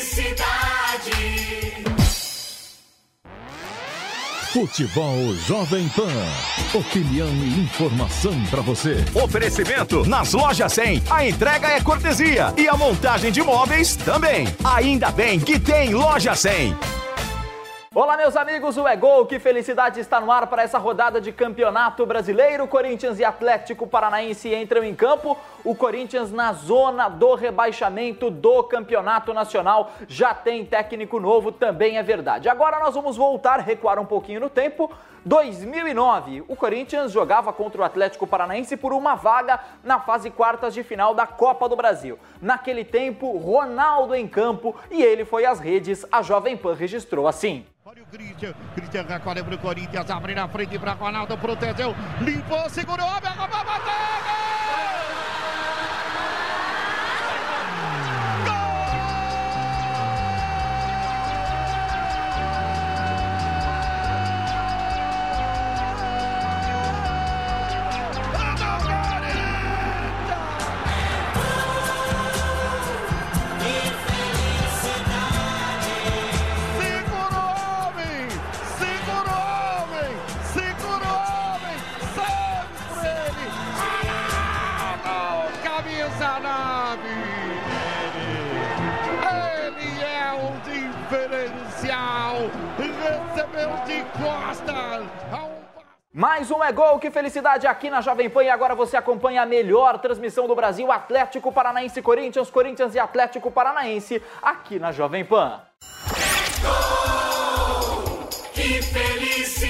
Felicidade. Futebol Jovem Pan. Opinião e informação para você. Oferecimento nas lojas 100. A entrega é cortesia e a montagem de móveis também. Ainda bem que tem loja 100. Olá, meus amigos, o É Gol, que felicidade está no ar para essa rodada de campeonato brasileiro. Corinthians e Atlético Paranaense entram em campo. O Corinthians na zona do rebaixamento do campeonato nacional. Já tem técnico novo, também é verdade. Agora nós vamos voltar, recuar um pouquinho no tempo. 2009, o Corinthians jogava contra o Atlético Paranaense por uma vaga na fase quartas de final da Copa do Brasil. Naquele tempo, Ronaldo em campo e ele foi às redes. A Jovem Pan registrou assim. Christian, Christian recolhe para o Corinthians, abre na frente para Ronaldo, protegeu, limpou, segurou, abre, bateu! Mais um é gol, que felicidade aqui na Jovem Pan e agora você acompanha a melhor transmissão do Brasil, Atlético Paranaense Corinthians, Corinthians e Atlético Paranaense aqui na Jovem Pan. É gol, que felicidade!